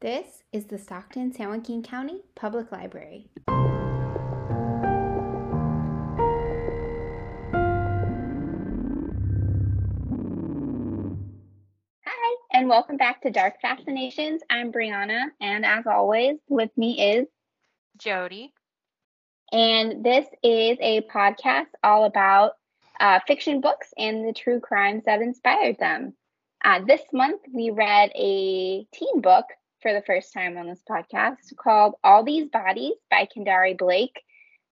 This is the Stockton San Joaquin County Public Library. Hi, and welcome back to Dark Fascinations. I'm Brianna, and as always, with me is Jodi. And this is a podcast all about uh, fiction books and the true crimes that inspired them. Uh, this month, we read a teen book for the first time on this podcast called All These Bodies by Kendare Blake.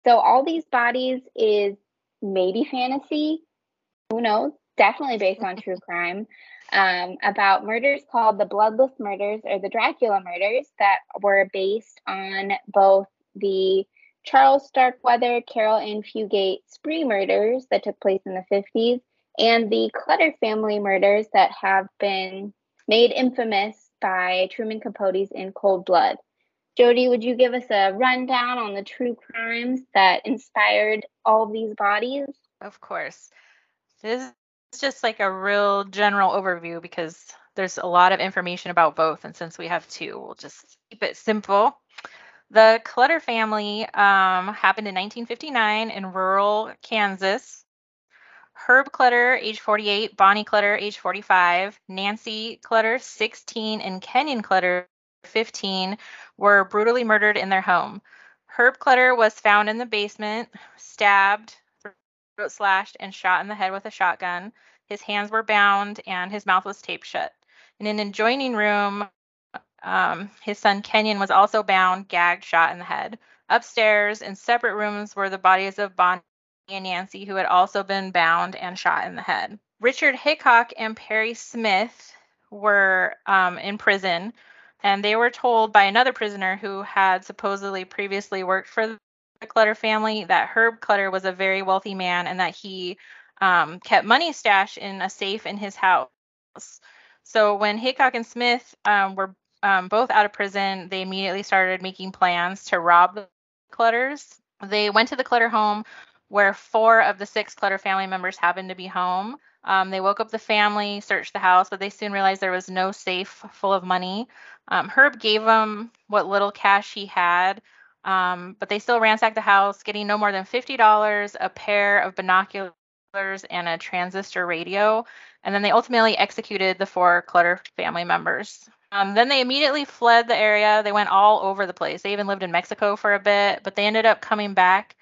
So, All These Bodies is maybe fantasy, who knows? Definitely based on true crime. Um, about murders called the Bloodless Murders or the Dracula Murders that were based on both the Charles Starkweather, Caril Ann Fugate spree murders that took place in the 50s, and the Clutter family murders that have been made infamous by Truman Capote's In Cold Blood. Jodi, would you give us a rundown on the true crimes that inspired all these bodies? Of course. This is just like a real general overview because there's a lot of information about both. And since we have two, we'll just keep it simple. The Clutter family um, happened in 1959 in rural Kansas. Herb Clutter, age 48, Bonnie Clutter, age 45, Nancy Clutter, 16, and Kenyon Clutter, 15, were brutally murdered in their home. Herb Clutter was found in the basement, stabbed, throat slashed, and shot in the head with a shotgun. His hands were bound and his mouth was taped shut. In an adjoining room, um, his son Kenyon was also bound, gagged, shot in the head. Upstairs, in separate rooms, were the bodies of Bonnie and Nancy, who had also been bound and shot in the head. Richard Hickock and Perry Smith were um, in prison, and they were told by another prisoner who had supposedly previously worked for the Clutter family that Herb Clutter was a very wealthy man and that he um, kept money stashed in a safe in his house. So when Hickock and Smith um, were um, both out of prison, they immediately started making plans to rob the Clutters. They went to the Clutter home where four of the six Clutter family members happened to be home. Um, they woke up the family, searched the house, but they soon realized there was no safe full of money. Um, Herb gave them what little cash he had, um, but they still ransacked the house, getting no more than $50, a pair of binoculars, and a transistor radio. And then they ultimately executed the four Clutter family members. Um, then they immediately fled the area. They went all over the place. They even lived in Mexico for a bit, but they ended up coming back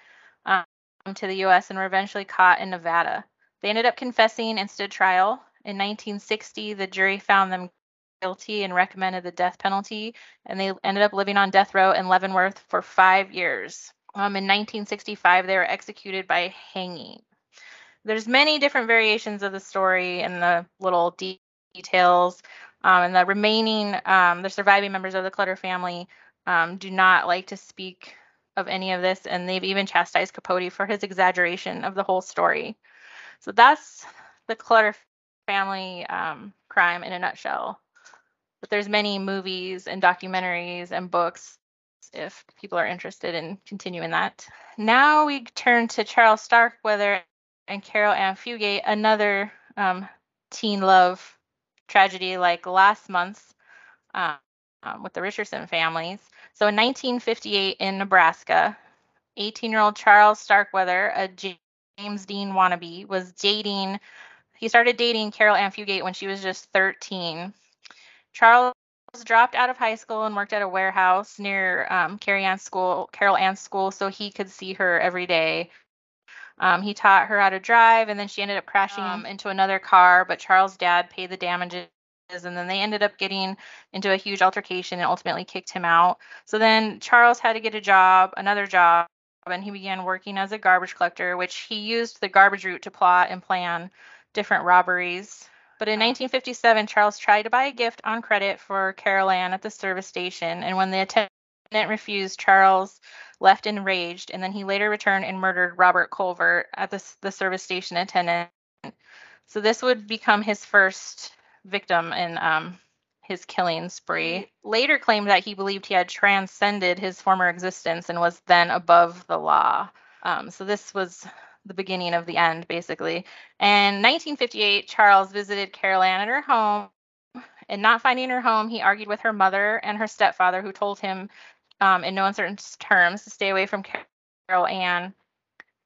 to the US and were eventually caught in Nevada. They ended up confessing and stood trial. In 1960, the jury found them guilty and recommended the death penalty, and they ended up living on death row in Leavenworth for five years. Um, in 1965, they were executed by hanging. There's many different variations of the story and the little de- details. Um, and the remaining, um, the surviving members of the Clutter family um, do not like to speak of any of this, and they've even chastised Capote for his exaggeration of the whole story. So that's the Clutter family um, crime in a nutshell. But there's many movies and documentaries and books if people are interested in continuing that. Now we turn to Charles Starkweather and Caril Ann Fugate, another um, teen love tragedy like last month's um, um, with the Richardson families. So in 1958 in Nebraska, 18 year old Charles Starkweather, a James Dean wannabe, was dating, he started dating Caril Ann Fugate when she was just 13. Charles dropped out of high school and worked at a warehouse near um, Caril Ann's school, Caril Ann's school, so he could see her every day. Um, he taught her how to drive, and then she ended up crashing um, into another car. But Charles' dad paid the damages and then they ended up getting into a huge altercation and ultimately kicked him out. So then Charles had to get a job, another job, and he began working as a garbage collector, which he used the garbage route to plot and plan different robberies. But in 1957, Charles tried to buy a gift on credit for Caril Ann at the service station, and when the attendant refused, Charles left enraged, and then he later returned and murdered Robert Colvert at the, the service station attendant. So this would become his first victim in um, his killing spree, later claimed that he believed he had transcended his former existence and was then above the law. Um, so this was the beginning of the end, basically. In 1958, Charles visited Caril Ann at her home, And not finding her home, he argued with her mother and her stepfather, who told him um, in no uncertain terms to stay away from Caril Ann.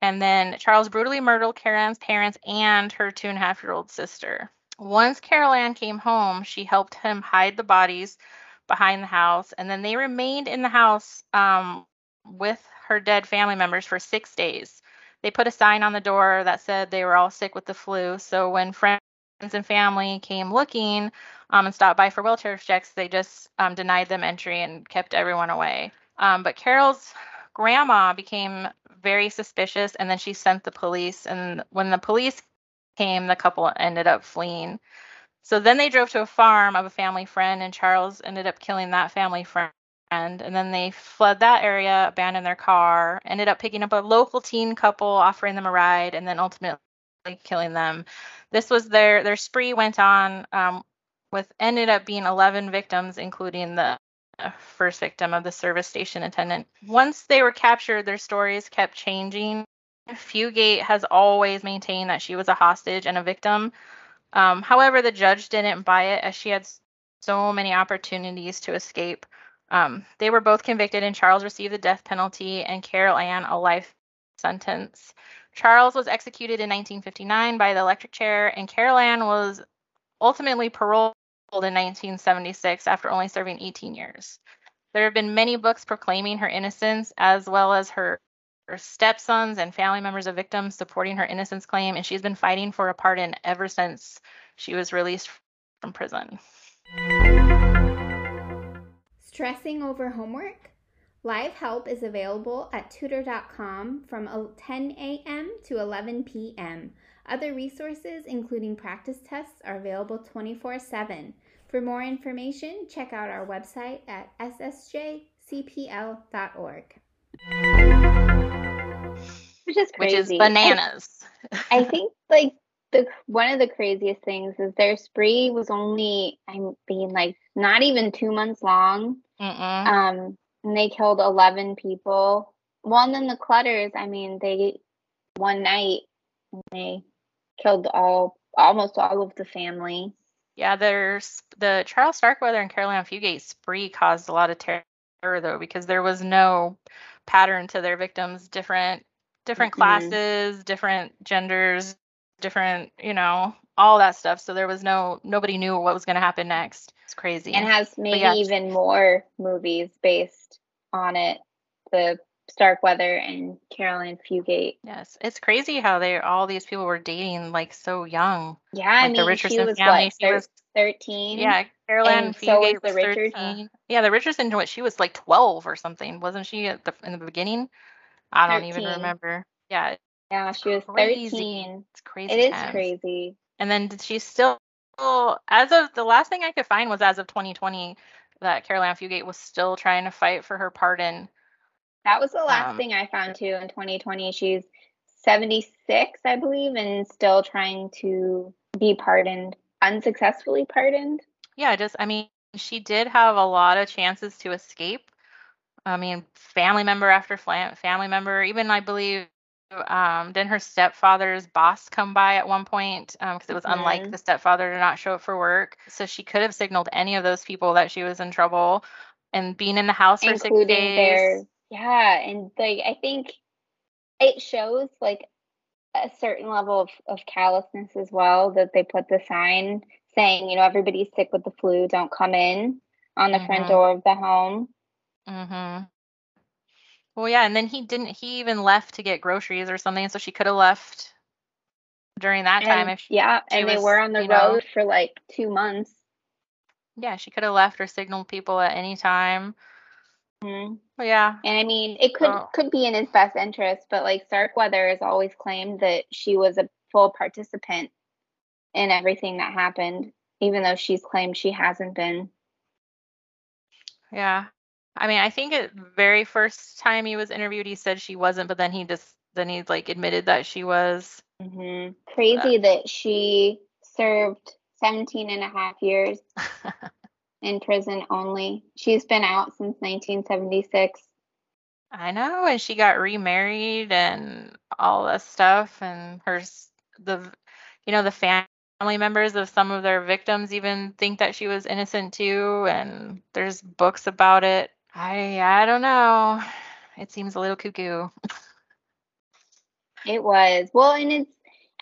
And then Charles brutally murdered Caril Ann's parents and her two and a half year old sister. Once Caril Ann came home, she helped him hide the bodies behind the house, and then they remained in the house um, with her dead family members for six days. They put a sign on the door that said they were all sick with the flu. So when friends and family came looking um, and stopped by for wheelchair checks, they just um, denied them entry and kept everyone away. Um, but Caril's grandma became very suspicious, and then she sent the police. And when the police came, the couple ended up fleeing. So then they drove to a farm of a family friend, and Charles ended up killing that family friend. And then they fled that area, abandoned their car, ended up picking up a local teen couple, offering them a ride, and then ultimately killing them. This was their their spree went on um, with ended up being 11 victims, including the first victim of the service station attendant. Once they were captured, their stories kept changing. Fugate has always maintained that she was a hostage and a victim. Um, however, the judge didn't buy it as she had so many opportunities to escape. Um, they were both convicted, and Charles received the death penalty, and Caril Ann a life sentence. Charles was executed in 1959 by the electric chair, and Caril Ann was ultimately paroled in 1976 after only serving 18 years. There have been many books proclaiming her innocence, as well as her, her stepsons and family members of victims supporting her innocence claim, and she's been fighting for a pardon ever since she was released from prison. Stressing over homework? Live help is available at tutor.com from 10 a.m. to 11 p.m. Other resources, including practice tests, are available 24 7. For more information, check out our website at ssjcpl.org. Which is crazy. Which is bananas. I, I think like the one of the craziest things is their spree was only I mean like not even two months long. Mm-mm. Um, and they killed eleven people. Well, and then the Clutters, I mean, they one night they killed all almost all of the family. Yeah, there's the Charles Starkweather and Caril Ann Fugate spree caused a lot of terror though because there was no pattern to their victims, different different mm-hmm. classes, different genders, different, you know, all that stuff. So there was no nobody knew what was going to happen next. It's crazy. And has maybe yeah. even more movies based on it. The Starkweather and Caril Ann Fugate. Yes, it's crazy how they all these people were dating like so young. Yeah, like I mean, the Richardson she was family. What, she was thirteen. Yeah, Caril Ann Fugate so was, the Richardson. thirteen. Yeah, the Richardson. What she was like twelve or something, wasn't she? At the in the beginning, I don't 13. even remember. Yeah. Yeah, she was crazy. thirteen. It's crazy. It is crazy. And then she's still, as of the last thing I could find was as of 2020 that Caril Ann Fugate was still trying to fight for her pardon that was the last um, thing I found too in 2020. She's 76, I believe, and still trying to be pardoned, unsuccessfully pardoned. Yeah, just, I mean, she did have a lot of chances to escape. I mean, family member after family member, even I believe, um, didn't her stepfather's boss come by at one point because um, it was mm-hmm. unlike the stepfather to not show up for work. So she could have signaled any of those people that she was in trouble and being in the house for Including six days. Their yeah, and like I think it shows like a certain level of, of callousness as well that they put the sign saying, you know, everybody's sick with the flu, don't come in on the mm-hmm. front door of the home. Mhm. Well, yeah, and then he didn't he even left to get groceries or something, so she could have left during that time and, if she, Yeah, she and was, they were on the road know, for like 2 months. Yeah, she could have left or signaled people at any time. Mm-hmm. Yeah. And I mean, it could oh. could be in his best interest, but like Starkweather has always claimed that she was a full participant in everything that happened, even though she's claimed she hasn't been. Yeah. I mean, I think it very first time he was interviewed, he said she wasn't, but then he just then he like admitted that she was. Mm-hmm. Crazy that she served 17 and a half years in prison only. She's been out since 1976. I know, and she got remarried and all that stuff, and her the, you know, the family family members of some of their victims even think that she was innocent too, and there's books about it. I I don't know. It seems a little cuckoo. It was. Well, and it's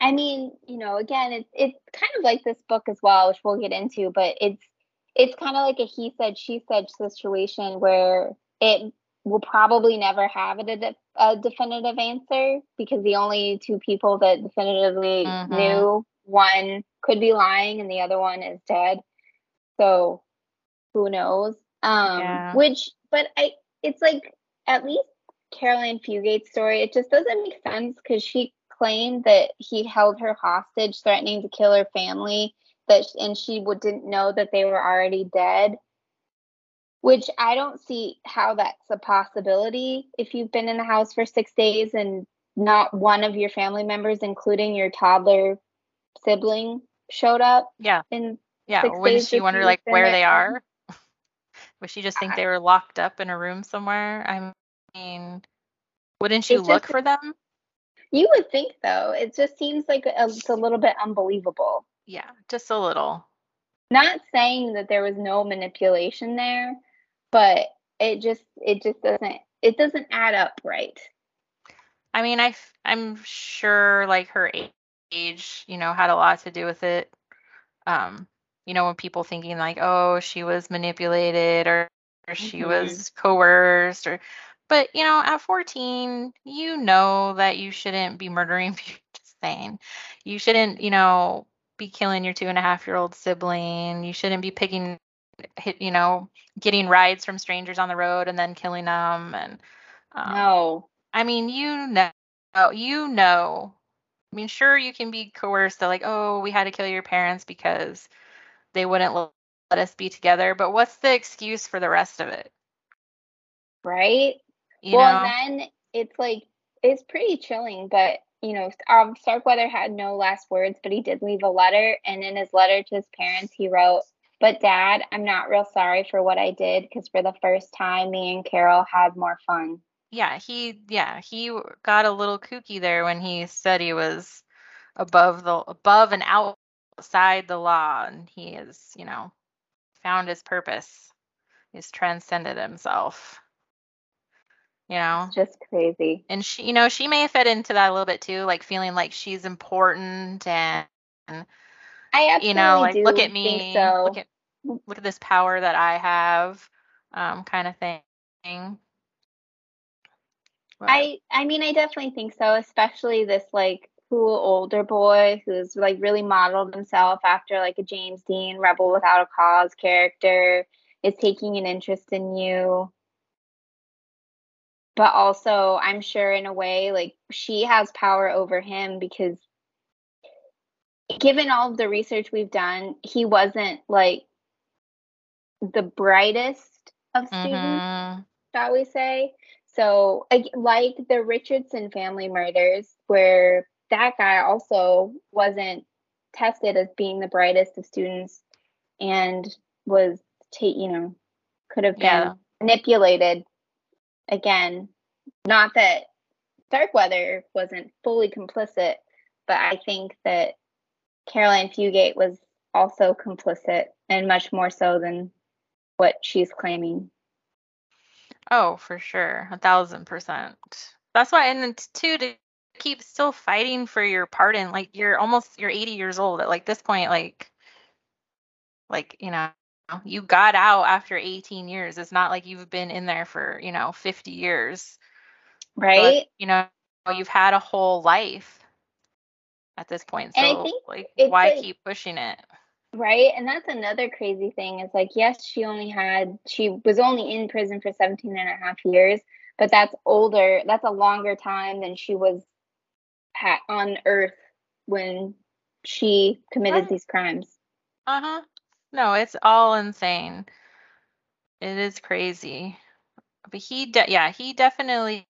I mean, you know, again, it's it's kind of like this book as well, which we'll get into, but it's it's kind of like a he said she said situation where it will probably never have a, de- a definitive answer because the only two people that definitively Mhm. knew one could be lying and the other one is dead. So who knows? Um Yeah. which but I it's like at least Caroline Fugate's story, it just doesn't make sense because she claimed that he held her hostage, threatening to kill her family, that and she would, didn't know that they were already dead. Which I don't see how that's a possibility if you've been in the house for six days and not one of your family members, including your toddler sibling, showed up Yeah, in yeah. Days she wonder like where they are? Would she just think I- they were locked up in a room somewhere? I mean, wouldn't you look just- for them? You would think though. It just seems like a, it's a little bit unbelievable. Yeah, just a little. Not saying that there was no manipulation there, but it just it just doesn't it doesn't add up right. I mean, I f- I'm sure like her age, you know, had a lot to do with it. Um, you know, when people thinking like, oh, she was manipulated or, or she Mhm. was coerced or but you know, at 14, you know that you shouldn't be murdering people. Just saying. You shouldn't, you know, be killing your two and a half year old sibling. You shouldn't be picking hit, you know, getting rides from strangers on the road and then killing them and um, no. I mean, you know, you know. I mean, sure, you can be coerced to like, oh, we had to kill your parents because they wouldn't let us be together. But what's the excuse for the rest of it? Right? You well, know? and then it's like it's pretty chilling, but you know, um, Starkweather had no last words, but he did leave a letter, and in his letter to his parents, he wrote, "But Dad, I'm not real sorry for what I did, because for the first time, me and Caril had more fun." yeah, he, yeah, he got a little kooky there when he said he was above the above and outside the law, and he is, you know, found his purpose. He's transcended himself. You know. It's just crazy. and she you know she may fed into that a little bit too like feeling like she's important and I you know like look at me so. look at look at this power that i have um kind of thing But- I I mean I definitely think so, especially this like cool older boy who's like really modeled himself after like a James Dean rebel without a cause character is taking an interest in you. But also I'm sure in a way like she has power over him because given all of the research we've done, he wasn't like the brightest of students Mhm. shall we say. So, like the Richardson family murders, where that guy also wasn't tested as being the brightest of students and was, ta- you know, could have been Yeah. manipulated. Again, not that Starkweather wasn't fully complicit, but I think that Caroline Fugate was also complicit and much more so than what she's claiming. oh for sure a thousand percent that's why and then two to keep still fighting for your pardon like you're almost you're 80 years old at like this point like like you know you got out after 18 years it's not like you've been in there for you know 50 years So Right? you know you've had a whole life at this point. point And I so think like why like- keep pushing it Right. And that's another crazy thing is like, yes, she only had, she was only in prison for 17 and a half years, but that's older, that's a longer time than she was ha- on earth when she committed Right. these crimes. uh-huh. No it's all insane. It is crazy. But he de- yeah he definitely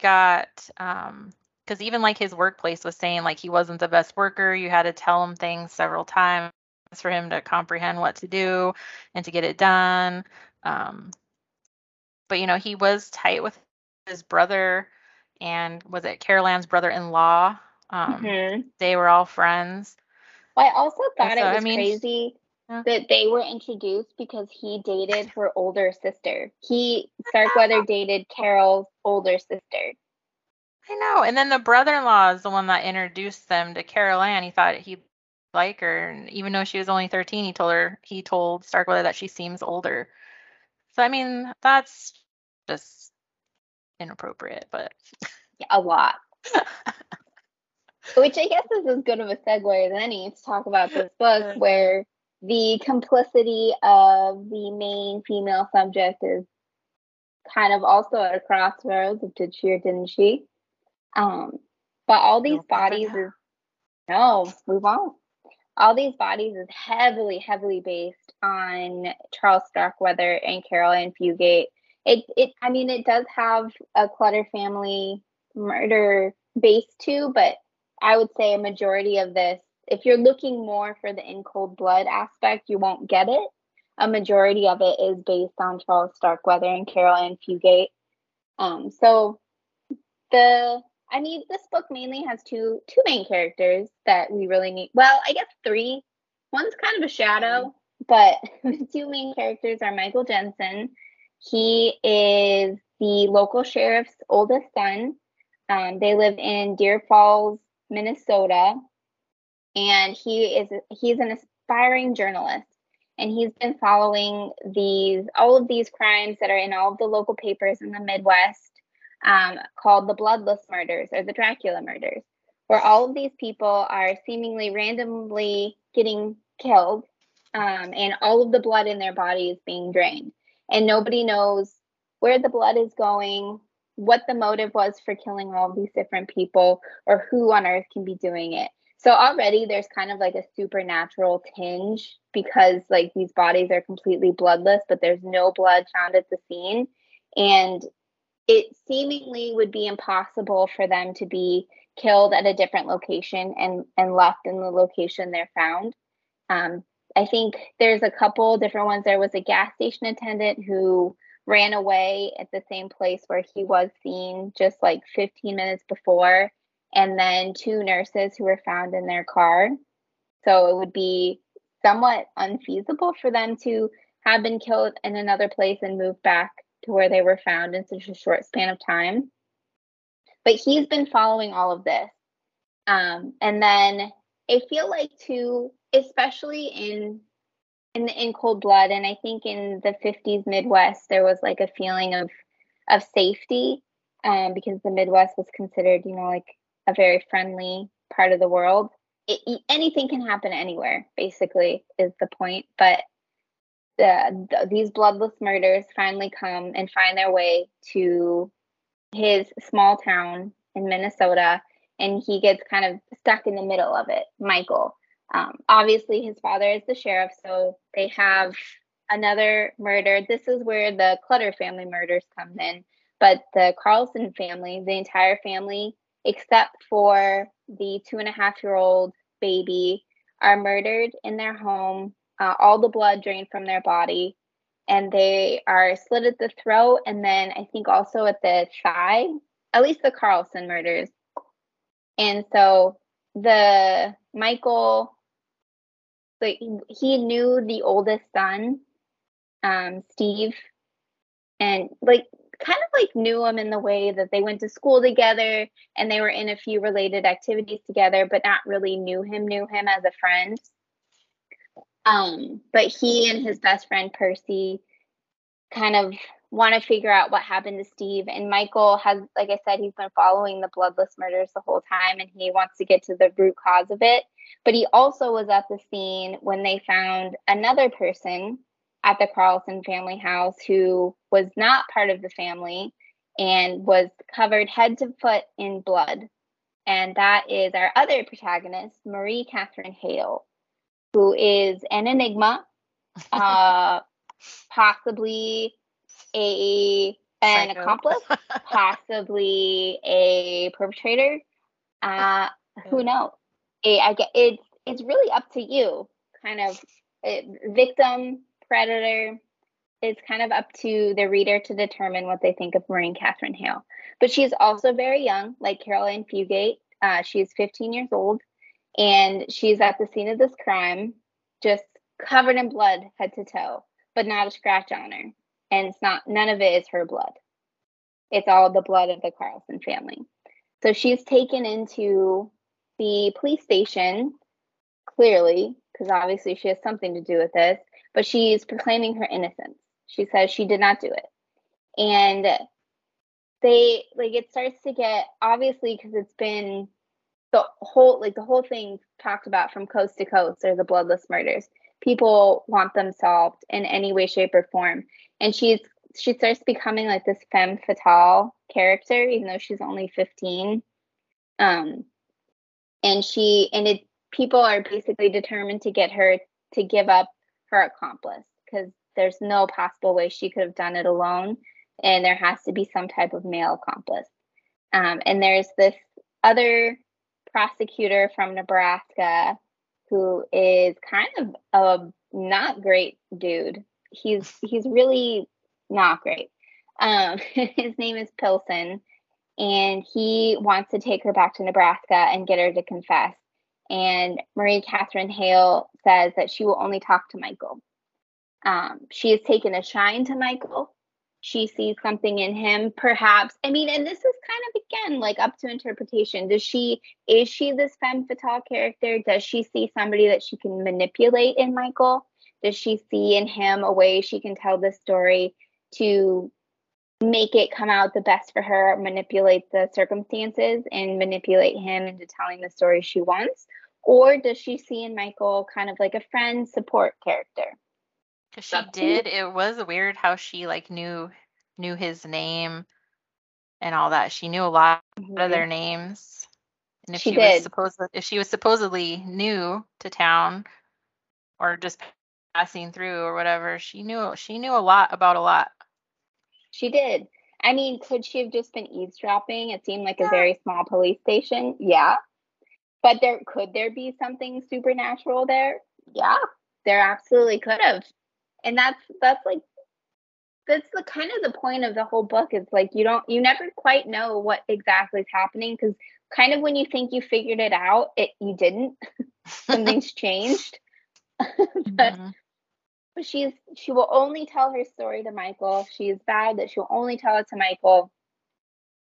got um because even like his workplace was saying like he wasn't the best worker. You had to tell him things several times for him to comprehend what to do and to get it done. Um but you know he was tight with his brother and was it caril ann's brother-in-law um Mhm. they were all friends Well, I also thought Also, it I was mean- crazy Yeah. that they were introduced because he dated her older sister. He Starkweather dated Caril's older sister. I know. And then the brother-in-law is the one that introduced them to Caril Ann. He thought he'd like her, and even though she was only 13, he told her he told Starkweather that she seems older. So I mean, that's just inappropriate, but Yeah, a lot. Which I guess is as good of a segue as any to talk about this book, where the complicity of the main female subject is kind of also at a crossroads of did she or didn't she? Um, but all these bodies is no, we won't. All these bodies is heavily, heavily based on Charles Starkweather and Caril Ann Fugate. It, it, I mean, it does have a Clutter family murder base too, but I would say a majority of this, if you're looking more for the in cold blood aspect, you won't get it. A majority of it is based on Charles Starkweather and Caril Ann Fugate. Um, so the I mean, this book mainly has two two main characters that we really need. Well, I guess three. One's kind of a shadow, but the two main characters are Michael Jensen. He is the local sheriff's oldest son. Um, they live in Deer Falls, Minnesota, and he is he's an aspiring journalist. And he's been following these all of these crimes that are in all of the local papers in the Midwest um, called the Bloodless Murders or the Dracula Murders, where all of these people are seemingly randomly getting killed um, and all of the blood in their body is being drained. And nobody knows where the blood is going, what the motive was for killing all these different people, or who on earth can be doing it. So already there's kind of like a supernatural tinge because like these bodies are completely bloodless, but there's no blood found at the scene. And it seemingly would be impossible for them to be killed at a different location and and left in the location they're found. Um, I think there's a couple different ones. There was a gas station attendant who ran away at the same place where he was seen just like 15 minutes before, and then two nurses who were found in their car. So it would be somewhat unfeasible for them to have been killed in another place and moved back to where they were found in such a short span of time. But he's been following all of this. Um, and then I feel like too, especially in in the in cold blood, and I think in the 50s Midwest, there was like a feeling of of safety um, because the Midwest was considered, you know, like a very friendly part of the world. It, anything can happen anywhere, basically, is the point. But the, the, these bloodless murders finally come and find their way to his small town in Minnesota, and he gets kind of stuck in the middle of it. Michael, um, obviously, his father is the sheriff, so they have another murder. This is where the Clutter family murders come in, but the Carlson family, the entire family, except for the two and a half year old baby, are murdered in their home uh, all the blood drained from their body and they are slit at the throat and then I think also at the thigh, at least the Carlson murders. And so the Michael, like he knew the oldest son, um, Steve, and like kind of like knew him in the way that they went to school together and they were in a few related activities together, but not really knew him, knew him as a friend. Um, but he and his best friend Percy kind of want to figure out what happened to Steve. And Michael has, like I said, he's been following the bloodless murders the whole time and he wants to get to the root cause of it. But he also was at the scene when they found another person at the Carlson family house who was not part of the family and was covered head to foot in blood. And that is our other protagonist, Marie Catherine Hale who is an enigma, uh, possibly a an Psycho. accomplice, possibly a perpetrator. Uh, who knows? I, I get it's it's really up to you. Kind of it, victim, predator. It's kind of up to the reader to determine what they think of Maureen Catherine Hale. But she's also very young, like Caroline Fugate. Uh, she's 15 years old and she's at the scene of this crime, just covered in blood head to toe, but not a scratch on her. And it's not none of it is her blood. It's all the blood of the Carlson family. So she's taken into the police station, clearly, because obviously she has something to do with this, but she's proclaiming her innocence. She says she did not do it. And they like it starts to get obviously because it's been the whole like the whole thing talked about from coast to coast are the bloodless murders people want them solved in any way shape or form and she's she starts becoming like this femme fatale character even though she's only 15 um and she and it people are basically determined to get her to give up her accomplice because there's no possible way she could have done it alone and there has to be some type of male accomplice. Um, and there's this other prosecutor from nebraska who is kind of a not great dude he's he's really not great um, his name is pilson and he wants to take her back to nebraska and get her to confess and marie catherine hale says that she will only talk to michael um, she has taken a shine to Michael. She sees something in him, perhaps. I mean, and this is kind of again like up to interpretation. Does she is she this femme fatale character? Does she see somebody that she can manipulate in Michael? Does she see in him a way she can tell the story to make it come out the best for her, manipulate the circumstances, and manipulate him into telling the story she wants? Or does she see in Michael kind of like a friend support character? Cause she did. It was weird how she like knew knew his name and all that. She knew a lot Mm-hmm. of their names. And if She she, was did. supposed if she was supposedly new to town or just passing through or whatever, she knew she knew a lot about a lot. She did. I mean, could she have just been eavesdropping? It seemed like a very small police station. Yeah. But there could there be something supernatural there? Yeah. There absolutely could have. And that's that's like that's the kind of the point of the whole book is like you don't you never quite know what exactly is happening because kind of when you think you figured it out, it you didn't. Something's changed. but Mhm. But she's she will only tell her story to Michael. She's vowed that she'll only tell it to Michael.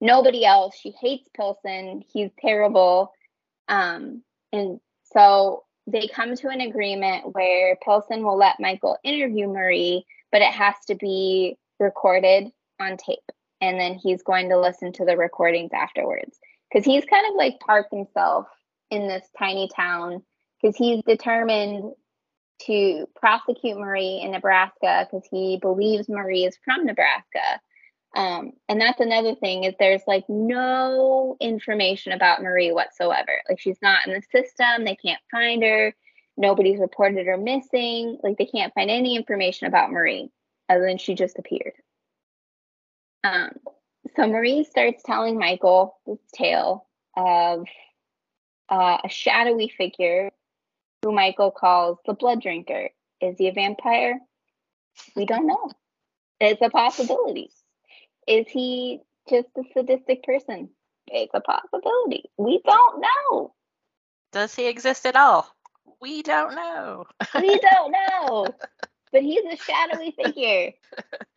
Nobody else. She hates Pilson. He's terrible. Um, and so they come to an agreement where Pilson will let Michael interview Marie, but it has to be recorded on tape. And then he's going to listen to the recordings afterwards. Because he's kind of like parked himself in this tiny town because he's determined to prosecute Marie in Nebraska because he believes Marie is from Nebraska. Um, and that's another thing is there's like no information about Marie whatsoever. Like she's not in the system. They can't find her. Nobody's reported her missing. Like they can't find any information about Marie other than she just appeared. Um, so Marie starts telling Michael this tale of uh, a shadowy figure who Michael calls the blood drinker. Is he a vampire? We don't know. It's a possibility. Is he just a sadistic person? It's a possibility. We don't know. Does he exist at all? We don't know. We don't know. But he's a shadowy figure.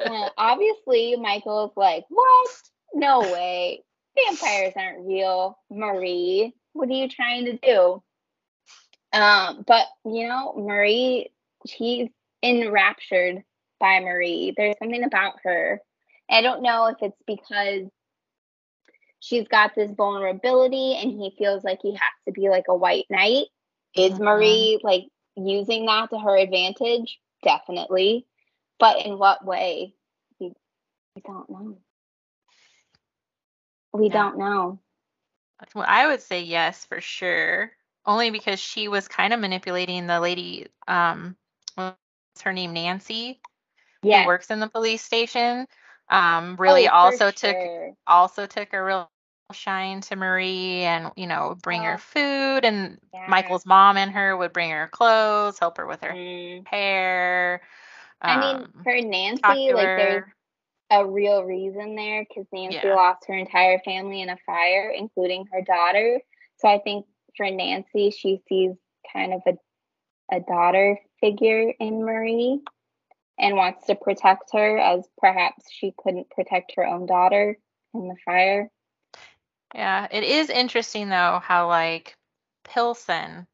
Uh, obviously, Michael's like, What? No way. Vampires aren't real. Marie, what are you trying to do? Um, but you know, Marie, she's enraptured by Marie. There's something about her. I don't know if it's because she's got this vulnerability and he feels like he has to be like a white knight. Is Mhm. Marie like using that to her advantage? Definitely. But in what way? We, we don't know. We Yeah. don't know. Well, I would say yes for sure. Only because she was kind of manipulating the lady, um, what's her name, Nancy, Yeah. who works in the police station. Um, really Oh, also took sure. also took a real shine to Marie and you know bring Oh. her food and Yeah. Michael's mom and her would bring her clothes, help her with her Mm. hair. I mean, um, for Nancy, like there's a real reason there because Nancy Yeah. lost her entire family in a fire, including her daughter. So I think for Nancy, she sees kind of a a daughter figure in Marie and wants to protect her as perhaps she couldn't protect her own daughter in the fire. Yeah, it is interesting though how like Pilsen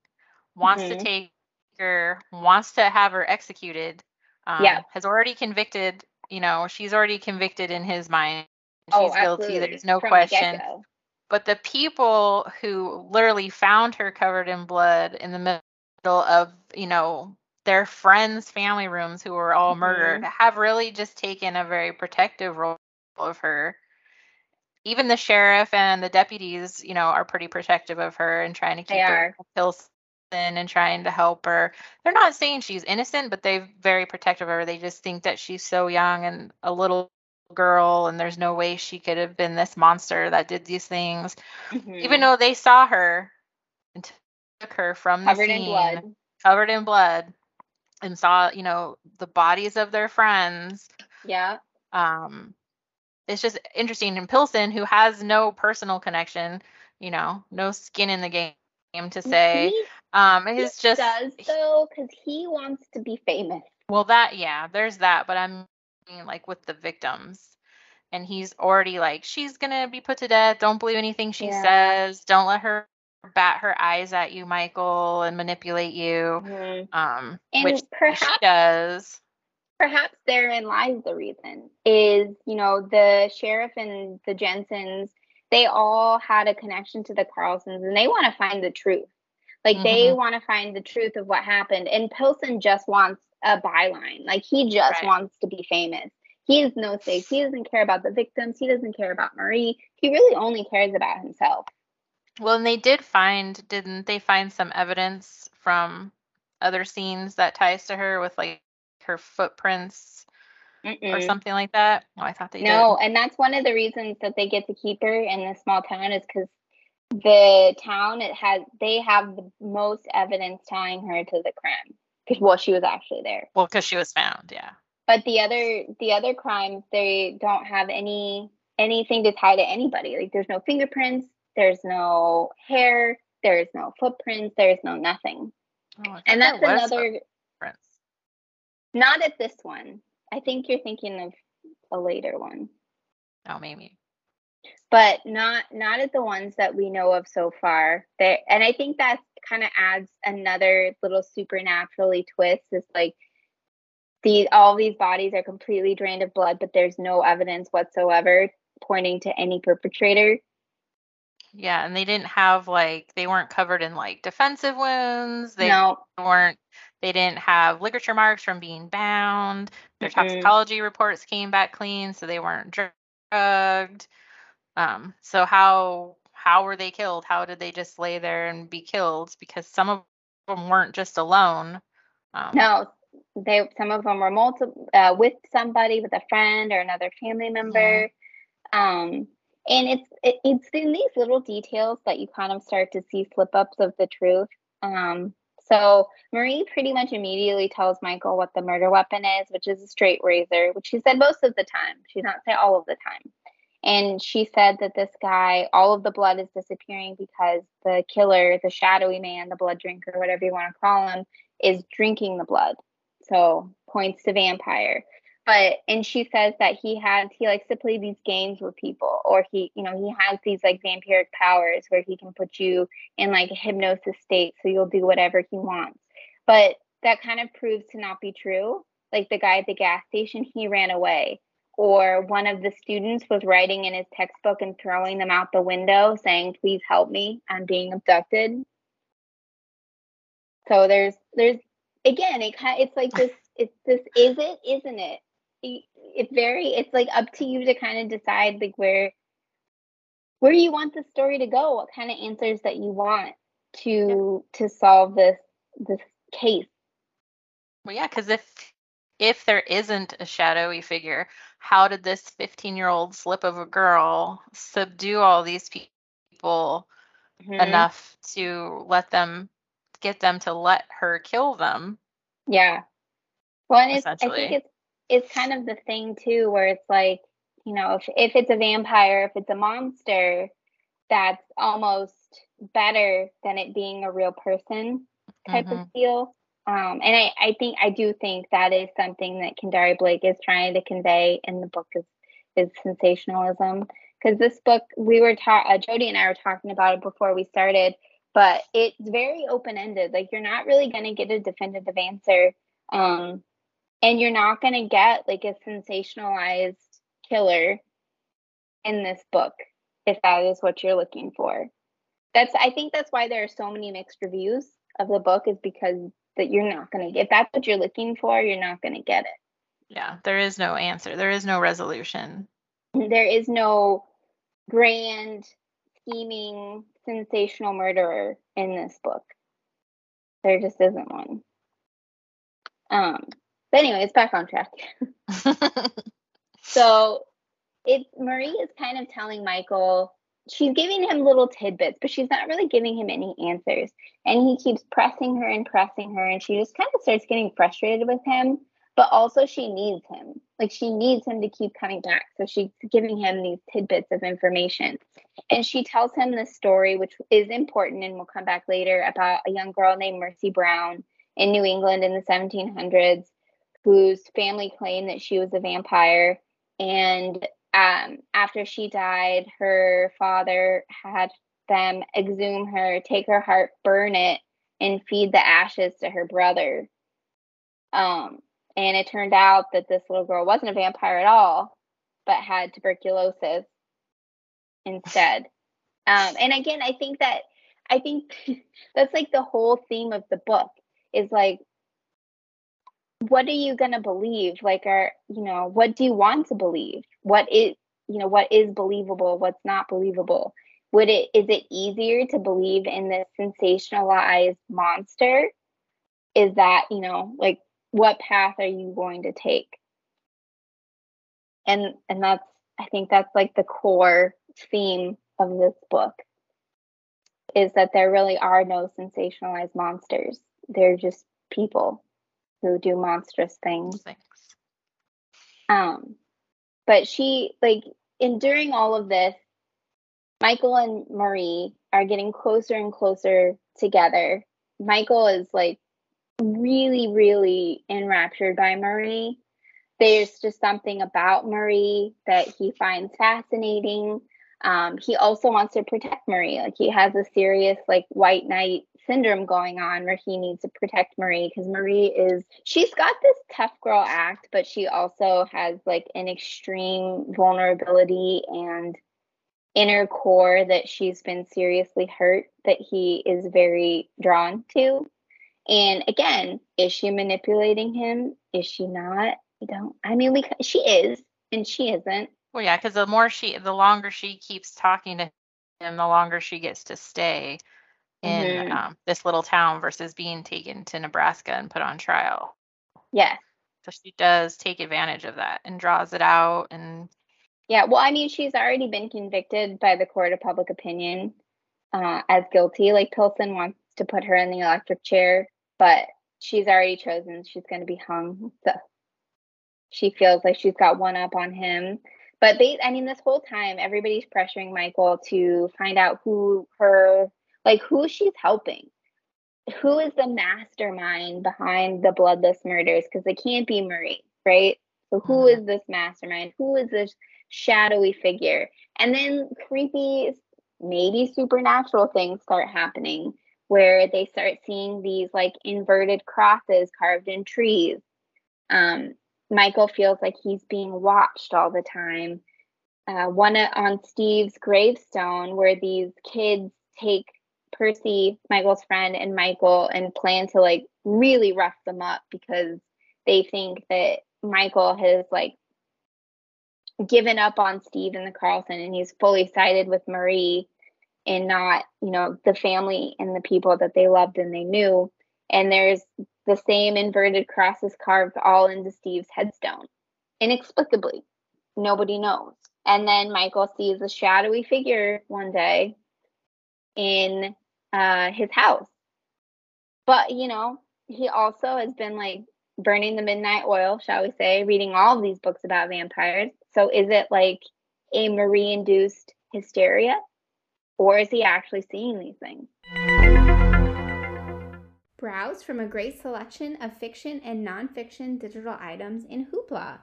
wants Mhm. to take her, wants to have her executed. Um, Yeah. Has already convicted. You know, she's already convicted in his mind. She's oh, guilty. There's no From question. But the people who literally found her covered in blood in the middle of, you know, their friends' family rooms who were all murdered Mhm. have really just taken a very protective role of her. Even the sheriff and the deputies, you know, are pretty protective of her and trying to keep They her Pilsen and trying to help her. They're not saying she's innocent, but they're very protective of her. They just think that she's so young and a little girl and there's no way she could have been this monster that did these things Mhm. even though they saw her and took her from covered the in blood. covered in blood, and saw you know the bodies of their friends. Yeah. Um, it's just interesting. And Pilsen, who has no personal connection, you know, no skin in the game to say, He, um, is just does though, because he wants to be famous. well that yeah, there's that, but I'm like with the victims. And he's already like, she's gonna be put to death. Don't believe anything she Yeah. says. Don't let her bat her eyes at you, Michael, and manipulate you. Mhm. Um, And which she perhaps does. perhaps therein lies the reason is you know the sheriff and the jensens they all had a connection to the carlsons and they want to find the truth like they Mhm. want to find the truth of what happened and pilsen just wants a byline like he just Right. wants to be famous he has no stakes he doesn't care about the victims he doesn't care about marie he really only cares about himself Well, and they did find, didn't they find some evidence from other scenes that ties to her with like her footprints or Mm-mm. something like that? Oh, I thought they No, did. and that's one of the reasons that they get to keep her in the small town is because the town it has they have the most evidence tying her to the crime well she was actually there Well, because she was found, yeah. but the other the other crimes they don't have any anything to tie to anybody like there's no fingerprints there's no hair there's no footprints there's no nothing Oh, and that's another footprints. not at this one i think you're thinking of a later one Oh, maybe. But not not at the ones that we know of so far. There, and I think that kind of adds another little supernaturally twist. Is like the all these bodies are completely drained of blood, but there's no evidence whatsoever pointing to any perpetrator. Yeah, and they didn't have like they weren't covered in like defensive wounds. They no, weren't they didn't have ligature marks from being bound. Their Mm-mm. toxicology reports came back clean, so they weren't drugged. Um, so how how were they killed? How did they just lay there and be killed? Because some of them weren't just alone. Um, no. They some of them were multiple uh, with somebody, with a friend or another family member. Um, and it's it, it's in these little details that you kind of start to see slip ups of the truth. Um, so Marie pretty much immediately tells Michael what the murder weapon is, which is a straight razor, which she said most of the time. She did not say all of the time. And she said that this guy, all of the blood is disappearing because the killer, the shadowy man, the blood drinker, whatever you want to call him, is drinking the blood. So points to vampire. But and she says that he has he likes to play these games with people, or he, you know, he has these like vampiric powers where he can put you in like a hypnosis state so you'll do whatever he wants. But that kind of proves to not be true. Like the guy at the gas station, he ran away. Or one of the students was writing in his textbook and throwing them out the window saying, Please help me, I'm being abducted. So there's there's again it kind it's like this it's this is it isn't it? It very it's like up to you to kind of decide like where where you want the story to go what kind of answers that you want to to solve this this case. Well, yeah, because if if there isn't a shadowy figure, how did this 15 year old slip of a girl subdue all these pe- people Mhm. enough to let them get them to let her kill them? Yeah. Well, and it's, I think it's it's kind of the thing too, where it's like, you know, if if it's a vampire, if it's a monster, that's almost better than it being a real person type Mhm. of deal. Um, and I, I think I do think that is something that Kendare Blake is trying to convey in the book is is sensationalism. Because this book, we were ta- uh, Jodi and I were talking about it before we started, but it's very open ended. Like you're not really going to get a definitive answer, um, and you're not going to get like a sensationalized killer in this book if that is what you're looking for. That's I think that's why there are so many mixed reviews of the book is because that you're not going to get if that's what you're looking for, you're not going to get it. Yeah, there is no answer. There is no resolution. There is no grand scheming sensational murderer in this book. There just isn't one. Um but anyway, it's back on track. So it's Marie is kind of telling Michael, she's giving him little tidbits, but she's not really giving him any answers. And he keeps pressing her and pressing her, and she just kind of starts getting frustrated with him. But also, she needs him. Like, she needs him to keep coming back. So she's giving him these tidbits of information. And she tells him this story, which is important, and we'll come back later, about a young girl named Mercy Brown in New England in the 1700s whose family claimed that she was a vampire and um, after she died, her father had them exhume her, take her heart, burn it, and feed the ashes to her brother. Um, and it turned out that this little girl wasn't a vampire at all, but had tuberculosis instead. Um, and again, I think that I think that's like the whole theme of the book is like what are you going to believe? Like are you know what do you want to believe? What is you know what is believable what's not believable? Would it is it easier to believe in this sensationalized monster? Is that you know like what path are you going to take? And and that's i think that's like the core theme of this book is that there really are no sensationalized monsters. They're just people who do monstrous things. Thanks. um but she like in during all of this michael and marie are getting closer and closer together. Michael is like really really enraptured by marie. There's just something about marie that he finds fascinating um, he also wants to protect marie. Like he has a serious like white knight syndrome going on where he needs to protect marie because marie is she's got this tough girl act but she also has like an extreme vulnerability and inner core that she's been seriously hurt that he is very drawn to. And again is she manipulating him? Is she not? I don't i mean we she is and she isn't Well, yeah, because the more she, the longer she keeps talking to him, the longer she gets to stay in Mhm. um, this little town versus being taken to Nebraska and put on trial. yes So she does take advantage of that and draws it out. And Yeah, well, I mean, she's already been convicted by the court of public opinion uh, as guilty. Like Pilson wants to put her in the electric chair, but she's already chosen she's going to be hung. So she feels like she's got one up on him. But they, I mean, this whole time, everybody's pressuring Michael to find out who her, like, who she's helping. Who is the mastermind behind the bloodless murders? Because it can't be Marie, right? So who Mhm. this mastermind? Who is this shadowy figure? And then creepy, maybe supernatural things start happening where they start seeing these like inverted crosses carved in trees. Um, Michael feels like he's being watched all the time. Uh, one on Steve's gravestone, where these kids take Percy, Michael's friend, and Michael and plan to like really rough them up because they think that Michael has like given up on Steve and the Carlson and he's fully sided with Marie and not, you know, the family and the people that they loved and they knew. And there's the same inverted crosses carved all into Steve's headstone inexplicably. Nobody knows. And then Michael sees a shadowy figure one day in uh, his house. But, you know, he also has been like burning the midnight oil, shall we say, reading all of these books about vampires. So is it like a Marie induced hysteria? Or is he actually seeing these things? Browse from a great selection of fiction and nonfiction digital items in Hoopla.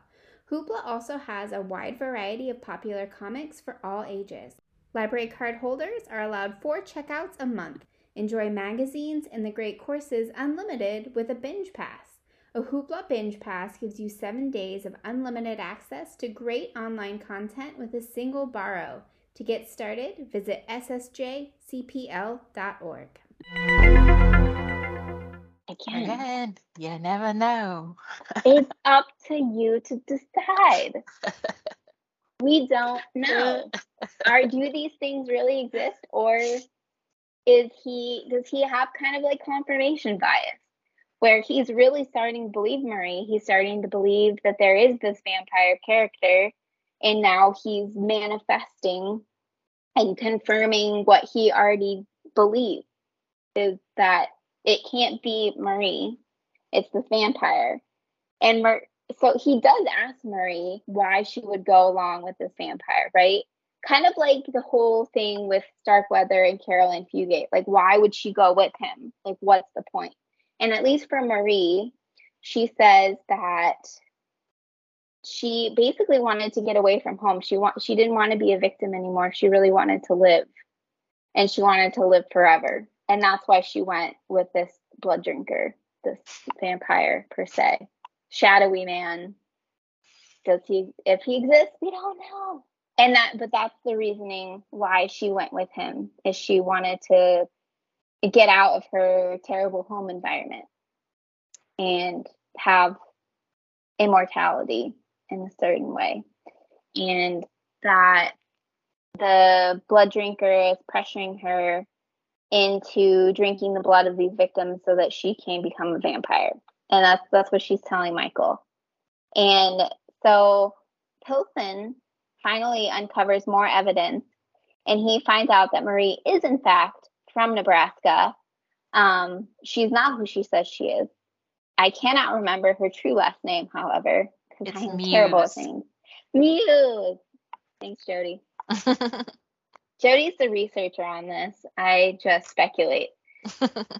Hoopla also has a wide variety of popular comics for all ages. Library card holders are allowed four checkouts a month. Enjoy magazines and the great courses unlimited with a binge pass. A Hoopla binge pass gives you seven days of unlimited access to great online content with a single borrow. To get started, visit ssjcpl.org. Again, Again, you never know. it's up to you to decide. We don't know. Are do these things really exist, or is he does he have kind of like confirmation bias, where he's really starting to believe Marie? He's starting to believe that there is this vampire character, and now he's manifesting and confirming what he already believed is that it can't be Marie. It's this vampire. And Mar- so he does ask Marie why she would go along with this vampire, right? Kind of like the whole thing with Starkweather and Caril Ann Fugate. Like, why would she go with him? Like, what's the point? And at least for Marie, she says that she basically wanted to get away from home. She want she didn't want to be a victim anymore. She really wanted to live. And she wanted to live forever and that's why she went with this blood drinker, this vampire per se, shadowy man. Does he? If he exists, we don't know. And that, but that's the reasoning why she went with him. Is she wanted to get out of her terrible home environment and have immortality in a certain way, and that the blood drinker is pressuring her into drinking the blood of these victims so that she can become a vampire. And that's that's what she's telling Michael. And so Pilsen finally uncovers more evidence and he finds out that Marie is in fact from Nebraska. Um, she's not who she says she is. I cannot remember her true last name, however, It's I am Muse. terrible at names. Muse. Thanks, Jodi. Jodi's the researcher on this. I just speculate. but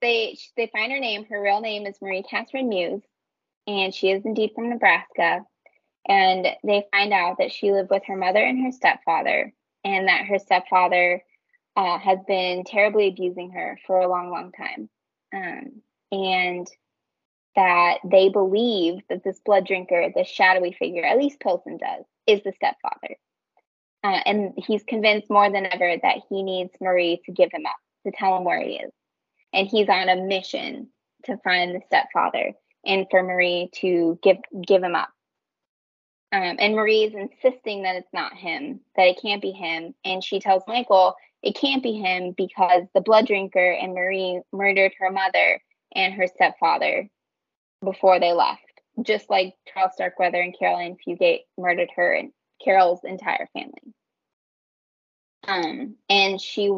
they they find her name. Her real name is Marie Catherine Muse, and she is indeed from Nebraska. And they find out that she lived with her mother and her stepfather, and that her stepfather uh, has been terribly abusing her for a long, long time. Um, and that they believe that this blood drinker, this shadowy figure, at least Pilsen does, is the stepfather. Uh, and he's convinced more than ever that he needs Marie to give him up, to tell him where he is. And he's on a mission to find the stepfather and for Marie to give give him up. Um, and Marie is insisting that it's not him, that it can't be him. And she tells Michael it can't be him because the blood drinker and Marie murdered her mother and her stepfather before they left, just like Charles Starkweather and Caril Ann Fugate murdered her and Caril's entire family. Um, and she,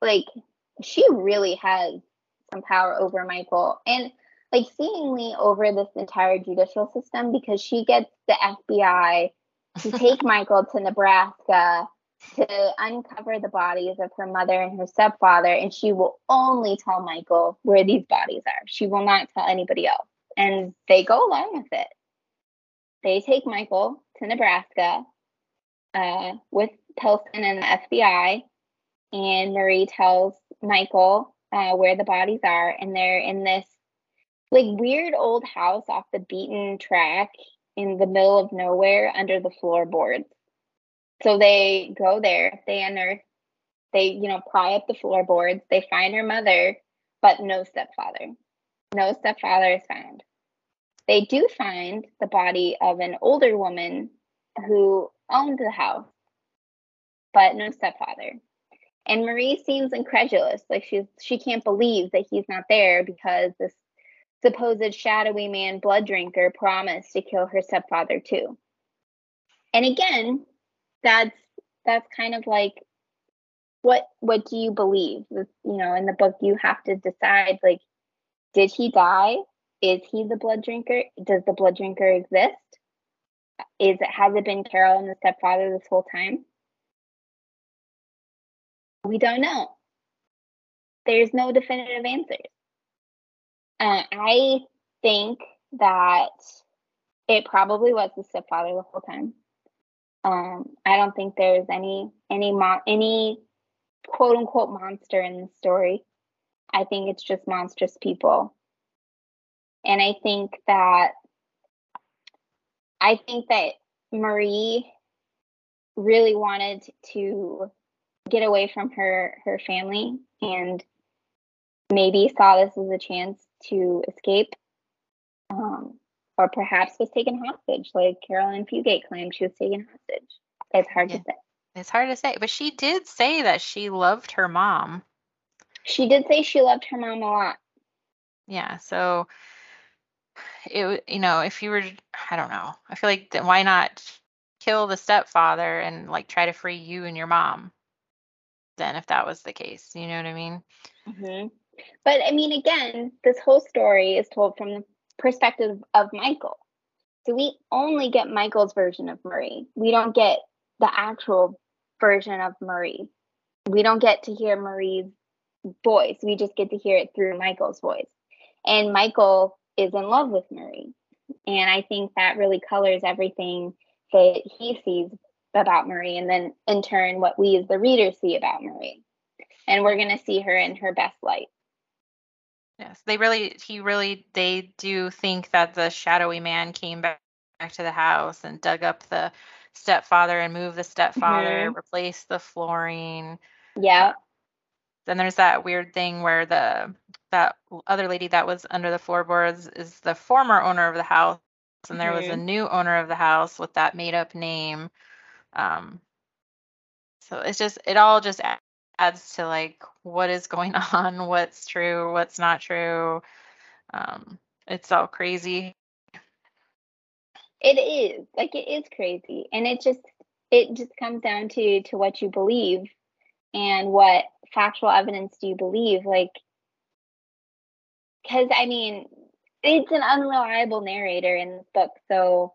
like, she really has some power over Michael and, like, seemingly over this entire judicial system because she gets the FBI to take Michael to Nebraska to uncover the bodies of her mother and her stepfather, and she will only tell Michael where these bodies are. She will not tell anybody else. And they go along with it. They take Michael to Nebraska uh, with Pilsen and the FBI, and Marie tells Michael uh, where the bodies are, and they're in this like weird old house off the beaten track in the middle of nowhere under the floorboards. So they go there, they unearth, they, you know, pry up the floorboards, they find her mother, but no stepfather. No stepfather is found. They do find the body of an older woman who owned the house, but no stepfather. And Marie seems incredulous, like she's she can't believe that he's not there because this supposed shadowy man blood drinker promised to kill her stepfather too. And again, that's that's kind of like what what do you believe you know in the book you have to decide like did he die is he the blood drinker does the blood drinker exist is it has it been Carol and the stepfather this whole time? We don't know. There's no definitive answers. Uh, I think that it probably was the stepfather the whole time. Um, I don't think there's any any mo- any quote unquote monster in the story. I think it's just monstrous people. And I think that I think that Marie really wanted to get away from her her family and maybe saw this as a chance to escape um, or perhaps was taken hostage like caril ann fugate claimed she was taken hostage it's hard Yeah. to say It's hard to say, but she did say that she loved her mom. she did say she loved her mom a lot Yeah, so it you know, if you were I don't know. I feel like why not kill the stepfather and like try to free you and your mom? Then if that was the case, you know what I mean? hmm But I mean, again, this whole story is told from the perspective of Michael. So we only get Michael's version of Marie. We don't get the actual version of Marie. We don't get to hear Marie's voice. We just get to hear it through Michael's voice. And Michael is in love with Marie. And I think that really colors everything that he sees about Marie, and then in turn, what we as the reader see about Marie and we're going to see her in her best light. Yes, they really, he really, they do think that the shadowy man came back, back to the house and dug up the stepfather and moved the stepfather, Mhm. replaced the flooring. Yeah. Then there's that weird thing where the that other lady that was under the floorboards is the former owner of the house, and there was a Mhm. new owner of the house with that made up name. Um, so it's just it all just adds to like what is going on, what's true, what's not true. Um, it's all crazy. It is. Like it is crazy. And it just it just comes down to to what you believe and what factual evidence do you believe like cuz I mean, it's an unreliable narrator in this book, so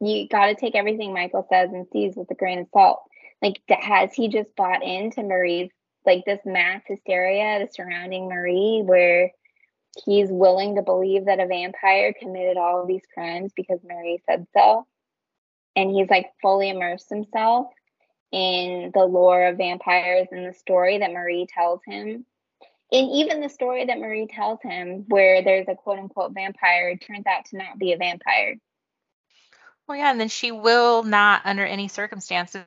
you got to take everything Michael says and sees with a grain of salt. Like, has he just bought into Marie's like this mass hysteria surrounding Marie, where he's willing to believe that a vampire committed all of these crimes because Marie said so, and he's like fully immersed himself in the lore of vampires and the story that Marie tells him. And even the story that Marie tells him, where there's a quote unquote vampire, turns out to not be a vampire. Well, yeah, and then she will not, under any circumstances,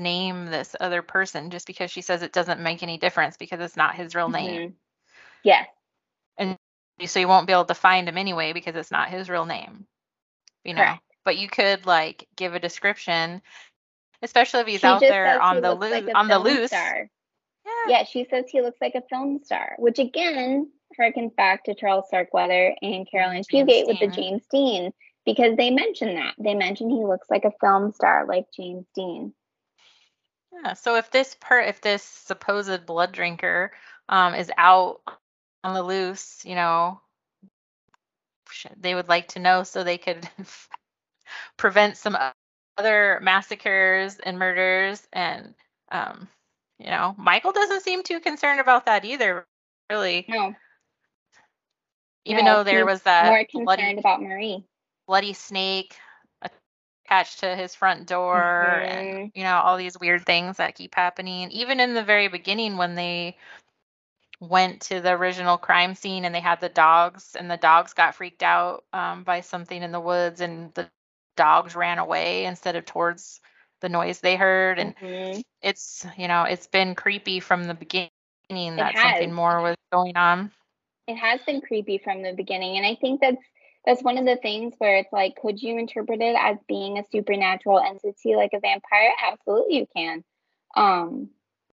name this other person just because she says it doesn't make any difference because it's not his real name. Mhm. Yes. And so you won't be able to find him anyway because it's not his real name. You know. Correct. But you could like give a description, especially if he's She out there on he the loose like a on the loose. Yeah. Yeah, she says he looks like a film star, which again harkens back to Charles Starkweather and Caril Ann James Fugate with the James Dean because they mention that. They mention he looks like a film star like James Dean. Yeah. So if this per if this supposed blood drinker um is out on the loose, you know, they would like to know so they could prevent some other massacres and murders and um you know, Michael doesn't seem too concerned about that either, really. No, Even no, though there was that more concerned bloody about Marie. bloody snake attached to his front door Mhm. and you know all these weird things that keep happening even in the very beginning when they went to the original crime scene and they had the dogs and the dogs got freaked out um, by something in the woods and the dogs ran away instead of towards the noise they heard and Mhm. it's you know it's been creepy from the beginning that something more was going on. It has been creepy from the beginning and i think that's that's one of the things where it's like could you interpret it as being a supernatural entity like a vampire? Absolutely you can. Um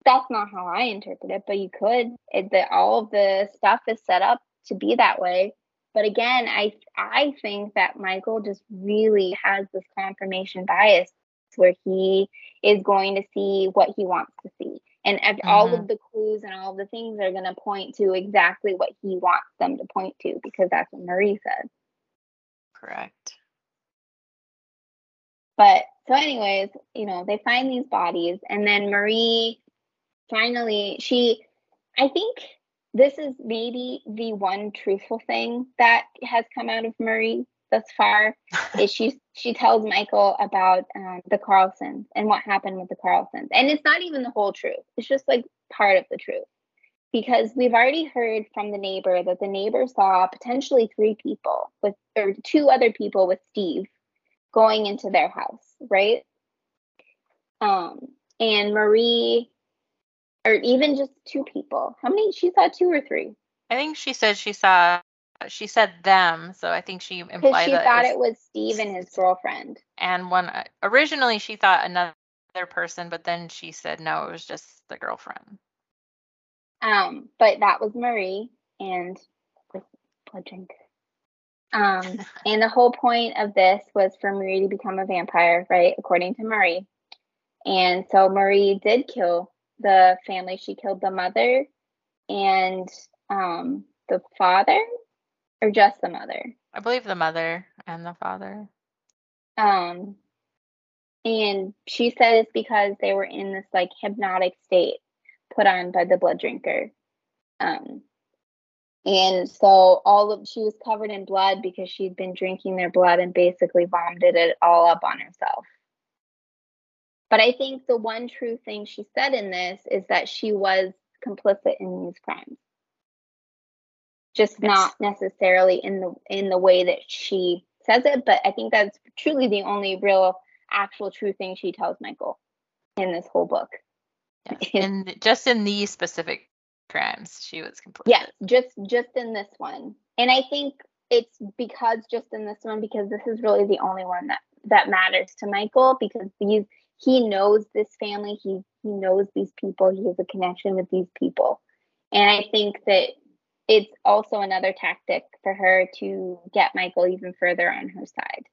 that's not how i interpret it but you could. It, the, all of the stuff is set up to be that way. But again i i think that michael just really has this confirmation bias where he is going to see what he wants to see. And ev- all of mm-hmm. the clues and all of the things are going to point to exactly what he wants them to point to because that's what Marie said. correct. But so, anyways, you know, they find these bodies, and then Marie finally, she, I think this is maybe the one truthful thing that has come out of Marie thus far is she she tells Michael about um, the Carlsons and what happened with the Carlsons, and it's not even the whole truth. It's just like part of the truth because we've already heard from the neighbor that the neighbor saw potentially three people with or two other people with Steve going into their house, right? Um, and Marie, or even just two people. How many? She saw two or three. I think she said she saw. She said them, so I think she implied she thought was- it was Steve and his girlfriend. and one originally she thought another person, but then she said no, it was just the girlfriend. Um, but that was Marie and drink. Um, and the whole point of this was for Marie to become a vampire, right? According to Marie. And so Marie did kill the family. She killed the mother and um the father, or just the mother. I believe the mother and the father. Um, and she said it's because they were in this like hypnotic state put on by the blood drinker. Um, and so all of she was covered in blood because she'd been drinking their blood and basically vomited it all up on herself. But I think the one true thing she said in this is that she was complicit in these crimes. Just Yes. not necessarily in the in the way that she says it, but I think that's truly the only real actual true thing she tells Michael in this whole book. Yes. in just in these specific crimes, she was complicit. Yes, just just in this one. And I think it's because just in this one because this is really the only one that that matters to Michael because these he knows this family, he he knows these people, he has a connection with these people. And I think that it's also another tactic for her to get Michael even further on her side.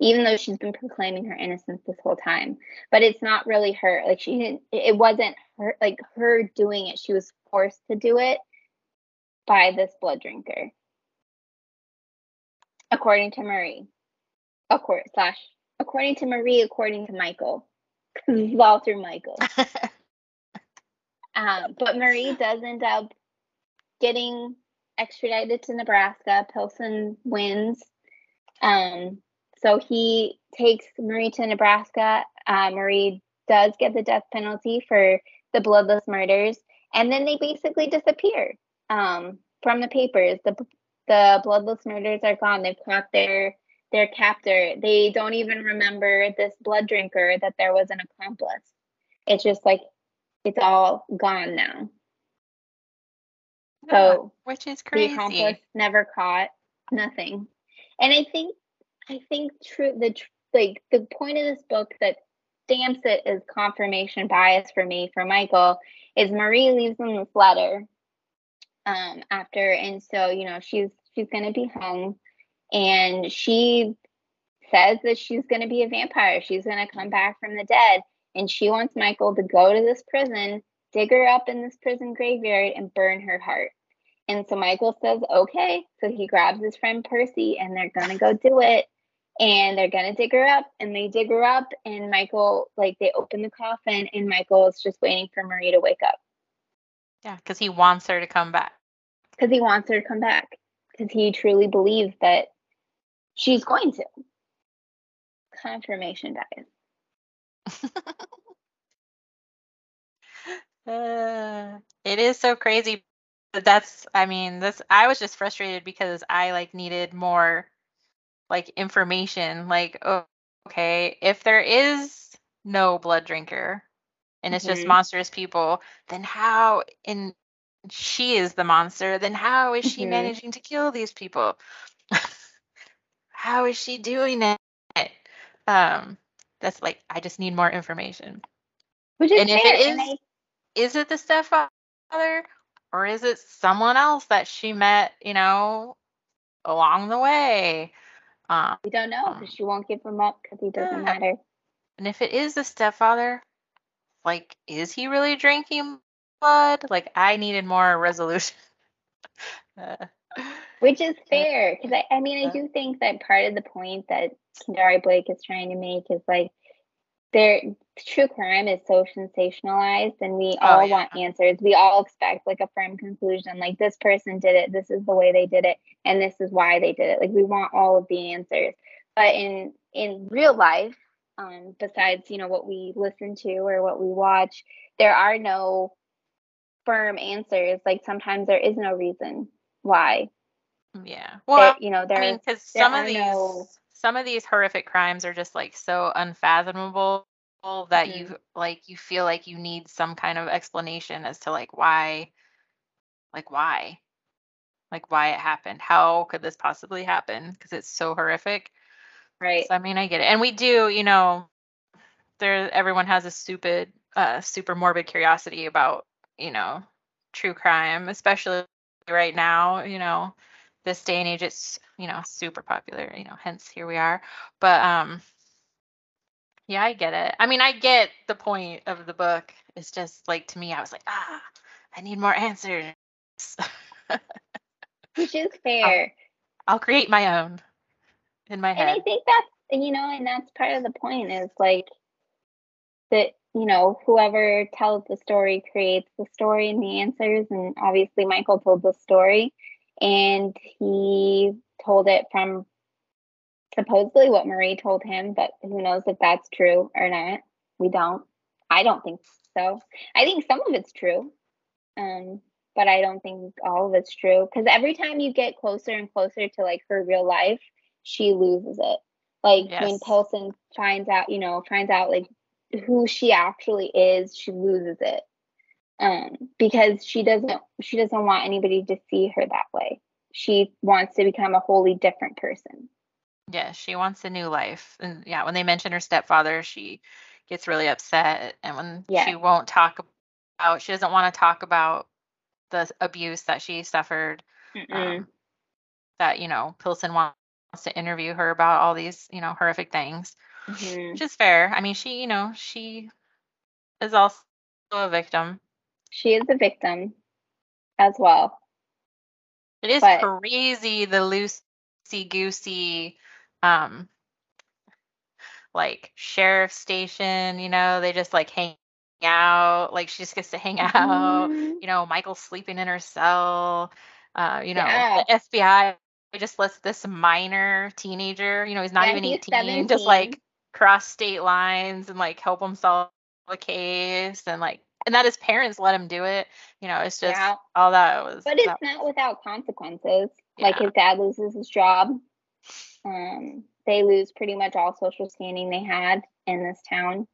Even though she's been proclaiming her innocence this whole time. But it's not really her. Like she didn't it wasn't her like her doing it. She was forced to do it by this blood drinker. According to Marie. Course, slash according to Marie, according to Michael. 'Cause it's all through Michael. Um, but Marie does end up getting extradited to Nebraska. Pilson wins. Um, so he takes Marie to Nebraska. Uh, Marie does get the death penalty for the bloodless murders, and then they basically disappear um, from the papers. The the bloodless murders are gone. They've caught their their captor. They don't even remember this blood drinker that there was an accomplice. It's just like it's all gone now. Yeah, So which is the crazy. accomplice never caught nothing and i think i think true the tr- like the point of this book that stamps it as confirmation bias for me for michael is marie leaves him this letter um after and so you know she's she's going to be hung and she says that she's going to be a vampire she's going to come back from the dead and she wants michael to go to this prison dig her up in this prison graveyard and burn her heart and so Michael says, okay. So he grabs his friend Percy and they're going to go do it. And they're going to dig her up. And they dig her up. And Michael, like, they open the coffin and Michael is just waiting for Marie to wake up Yeah, because he wants her to come back. because he wants her to come back because he truly believes that she's going to. Confirmation bias. Uh, it is so crazy. But that's, I mean, this, I was just frustrated because I like needed more like information. Like, oh, okay, if there is no blood drinker and it's just Mhm. monstrous people, then how, and she is the monster, then how is she Mhm. managing to kill these people? how is she doing it? Um, that's like, I just need more information. Which is And if it and I- is it the stepfather or is it someone else that she met, you know, along the way? Um, we don't know because she won't give him up because he doesn't Yeah. matter. and if it is the stepfather, like, is he really drinking blood? Like, I needed more resolution. uh, Which is fair because I, I mean I do think that part of the point that Kendare Blake is trying to make is like there true crime is so sensationalized and we Oh, all yeah. want answers. We all expect like a firm conclusion, like this person did it, this is the way they did it, and this is why they did it. Like we want all of the answers. But in in real life, um, besides, you know, what we listen to or what we watch, there are no firm answers. Like sometimes there is no reason why. Yeah. Well, you know, there I mean, because some of these no- some of these horrific crimes are just like so unfathomable that Mhm. you like you feel like you need some kind of explanation as to like why like why like why it happened? How could this possibly happen? Because it's so horrific. Right. so i mean i get it. And we do you know there everyone has a stupid uh super morbid curiosity about you know true crime especially right now you know this day and age it's you know super popular you know hence here we are. But um yeah i get it i mean i get the point of the book it's just like to me i was like ah i need more answers Which is fair. i'll create my own in my head. and I think that's you know, and that's part of the point is like that, you know, whoever tells the story creates the story and the answers. And obviously Michael told the story and he told it from supposedly what Marie told him, but who knows if that's true or not. We don't. I don't think so. I think some of it's true. Um, but I don't think all of it's true. Because every time you get closer and closer to like her real life, she loses it. Like when Yes. Pilsen finds out, you know, finds out like who she actually is, she loses it. Um, because she doesn't she doesn't want anybody to see her that way. She wants to become a wholly different person. Yeah, she wants a new life. And yeah, when they mention her stepfather, she gets really upset. And when Yeah. she won't talk about, she doesn't want to talk about the abuse that she suffered. Um, that, you know, Pilsen wants to interview her about all these, you know, horrific things, Mhm. which is fair. I mean, she, you know, she is also a victim. She is a victim as well. It is But- crazy the loosey goosey, um, like sheriff station. You know, they just like hang out. Like she just gets to hang out. Mhm. You know, Michael's sleeping in her cell. Uh, you know, Yeah. the FBI just lets this minor teenager. You know, he's not Yeah, even he's eighteen, just like cross state lines and like help him solve a case and like and that his parents let him do it. You know, it's just Yeah. all that was. But it's not without consequences. Like his dad loses his job. Um, they lose pretty much all social standing they had in this town.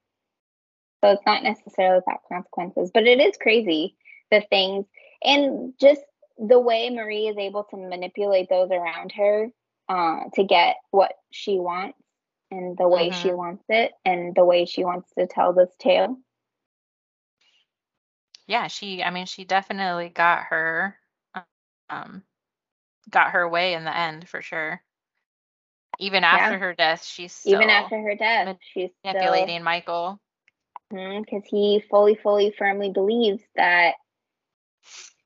So it's not necessarily without consequences, but it is crazy the things and just the way Marie is able to manipulate those around her uh, to get what she wants and the way she Mhm. wants it and the way she wants to tell this tale. yeah she i mean she definitely got her um got her way in the end for sure even after her death she's still Even after her death, she's still manipulating michael because he fully, fully, firmly believes that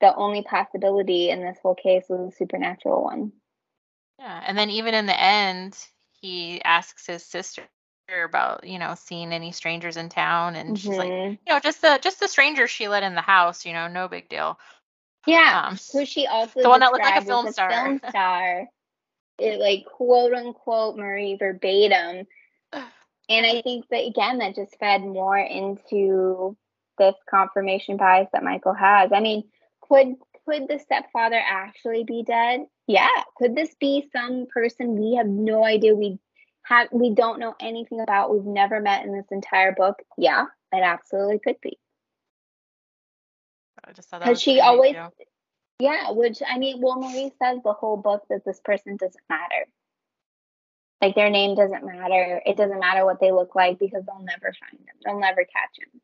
the only possibility in this whole case was a supernatural one. yeah and then even in the end he asks his sister about you know seeing any strangers in town and she's like Mhm. you know just the just the stranger she let in the house you know no big deal yeah, um who she also the one that looked like a film star. film star. It like quote unquote Marie verbatim. And I think that again, that just fed more into this confirmation bias that Michael has. I mean, could could the stepfather actually be dead? Yeah. Could this be some person we have no idea we have we don't know anything about, we've never met in this entire book? Yeah, it absolutely could be. I just thought that Because was she always too. Yeah, which I mean, well, Marie says the whole book that this person doesn't matter. Like their name doesn't matter. It doesn't matter what they look like because they'll never find them. They'll never catch him.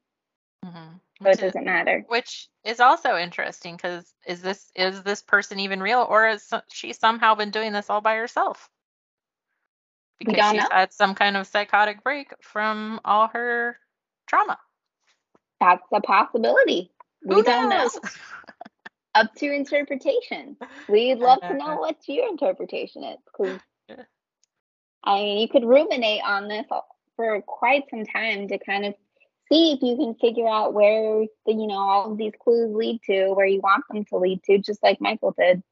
Mhm. So Which it is- doesn't matter. which is also interesting because is this is this person even real or is she somehow been doing this all by herself because she's know. had some kind of psychotic break from all her trauma That's a possibility. We Who don't know. up to interpretation. We'd love to know what your interpretation is because I mean, you could ruminate on this for quite some time to kind of see if you can figure out where the you know all of these clues lead to, where you want them to lead to, just like Michael did.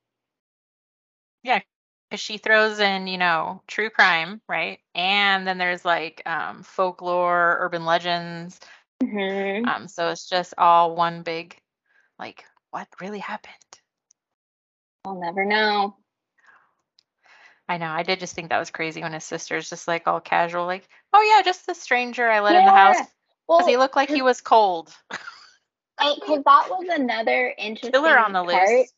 Yeah, because she throws in you know true crime, right? And then there's like um, folklore, urban legends. Mm-hmm. Um, so it's just all one big, like, what really happened? We'll never know. I know. I did just think that was crazy when his sister's just like all casual, like, oh yeah, just the stranger I let in the house. Well, Because he looked like he was cold. because that was another interesting Killer on the part. loose.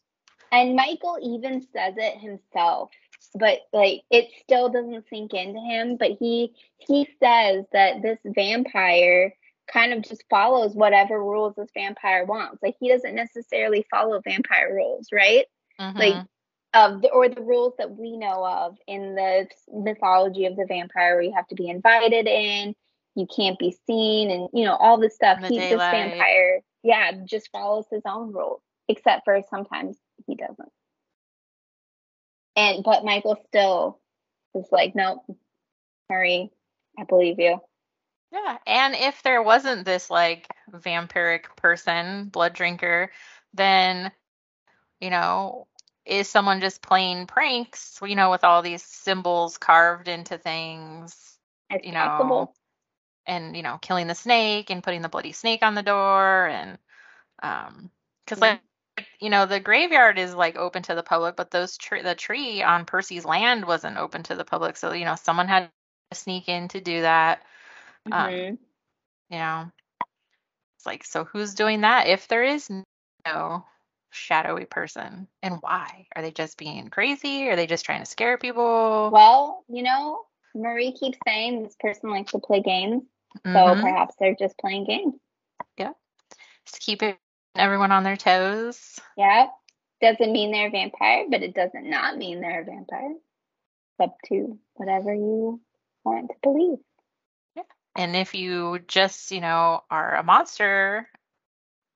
And Michael even says it himself, but like it still doesn't sink into him. But he he says that this vampire kind of just follows whatever rules this vampire wants. Like he doesn't necessarily follow vampire rules, right? Like Mhm. of the, or the rules that we know of in the mythology of the vampire, where you have to be invited in, you can't be seen, and you know all this stuff. In the He, this vampire, yeah, just follows his own rules, except for sometimes he doesn't. And but Michael still is like, nope, Murray, I believe you. Yeah, and if there wasn't this like vampiric person, blood drinker, then you know, is someone just playing pranks, you know, with all these symbols carved into things, It's you know, possible. and you know, killing the snake and putting the bloody snake on the door and um cuz Mhm. like you know, the graveyard is like open to the public, but those tree the tree on Percy's land wasn't open to the public. So, you know, someone had to sneak in to do that. Um, Mhm. you know it's like so who's doing that if there is no shadowy person and why are they just being crazy are they just trying to scare people Well, you know, Marie keeps saying this person likes to play games, so Mhm. perhaps they're just playing games. Yeah. Just keeping everyone on their toes Yeah. Doesn't mean they're a vampire, but it doesn't not mean they're a vampire. It's up to whatever you want to believe. And if you just you know are a monster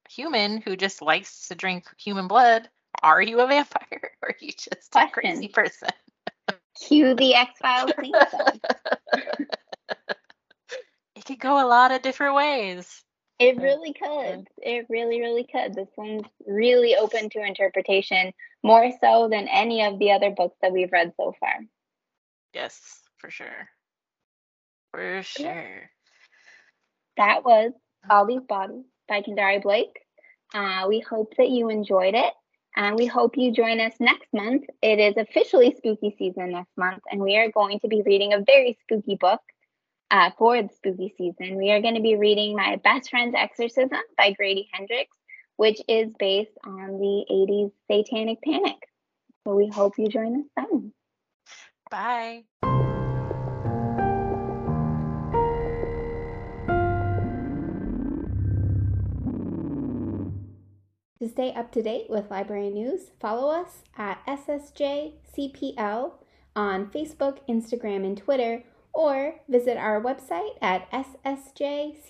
human who just likes to drink human blood are you a vampire or are you just a crazy person Cue the X Files theme song. it could go a lot of different ways It really could. It really, really could. This one's really open to interpretation, more so than any of the other books that we've read so far. yes for sure for sure That was All These by Kendare Blake. Uh, we hope that you enjoyed it. And we hope you join us next month. It is officially spooky season next month, and we are going to be reading a very spooky book uh, for the spooky season. We are going to be reading My Best Friend's Exorcism by Grady Hendrix, which is based on the 80s satanic panic. So we hope you join us then. bye To stay up to date with library news, follow us at SSJCPL on Facebook, Instagram, and Twitter, or visit our website at ssjcpl.org.